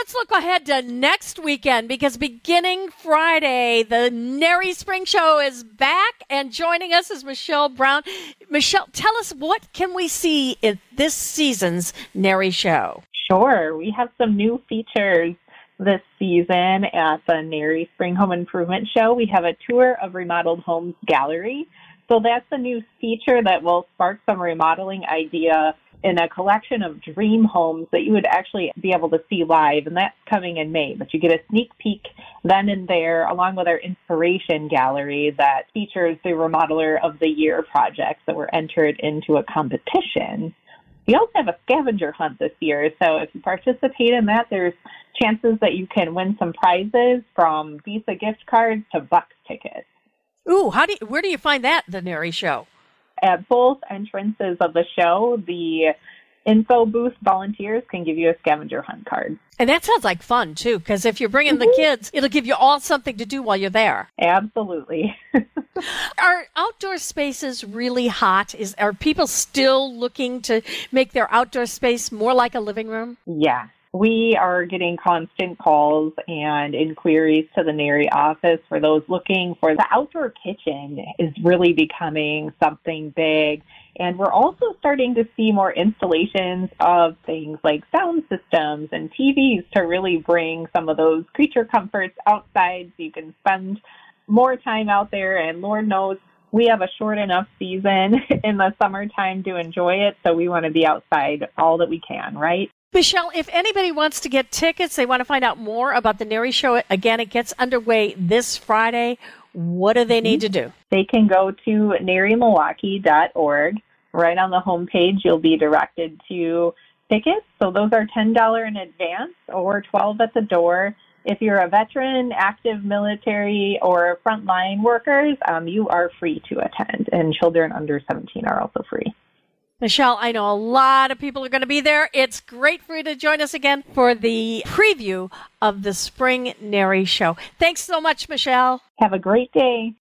let's look ahead to next weekend because beginning Friday, the NARI Spring Show is back and joining us is Michelle Brown. Michelle, tell us what can we see in this season's NARI Show? Sure. We have some new features this season at the NARI Spring Home Improvement Show. We have a tour of remodeled homes gallery. So that's a new feature that will spark some remodeling idea in a collection of dream homes that you would actually be able to see live, and that's coming in May. But you get a sneak peek then and there, along with our inspiration gallery that features the Remodeler of the Year projects that were entered into a competition. We also have a scavenger hunt this year, so if you participate in that, there's chances that you can win some prizes from Visa gift cards to Bucks tickets. Ooh, how do you, where do you find that the NARI show? At both entrances of the show, the info booth volunteers can give you a scavenger hunt card. And that sounds like fun too, because if you're bringing the mm-hmm. kids, it'll give you all something to do while you're there. Absolutely. are outdoor spaces really hot? Is are people still looking to make their outdoor space more like a living room? Yeah. We are getting constant calls and inquiries to the NARI office for those looking for the outdoor kitchen is really becoming something big. And we're also starting to see more installations of things like sound systems and TVs to really bring some of those creature comforts outside so you can spend more time out there. And Lord knows we have a short enough season in the summertime to enjoy it. So we want to be outside all that we can, right? Michelle, if anybody wants to get tickets, they want to find out more about the NARI show, again, it gets underway this Friday. What do they need to do? They can go to narimilwaukee.org. Right on the homepage, you'll be directed to tickets. So those are $10 in advance or 12 at the door. If you're a veteran, active military, or frontline workers, um, you are free to attend, and children under 17 are also free. Michelle, I know a lot of people are going to be there. It's great for you to join us again for the preview of the Spring NARI show. Thanks so much, Michelle. Have a great day.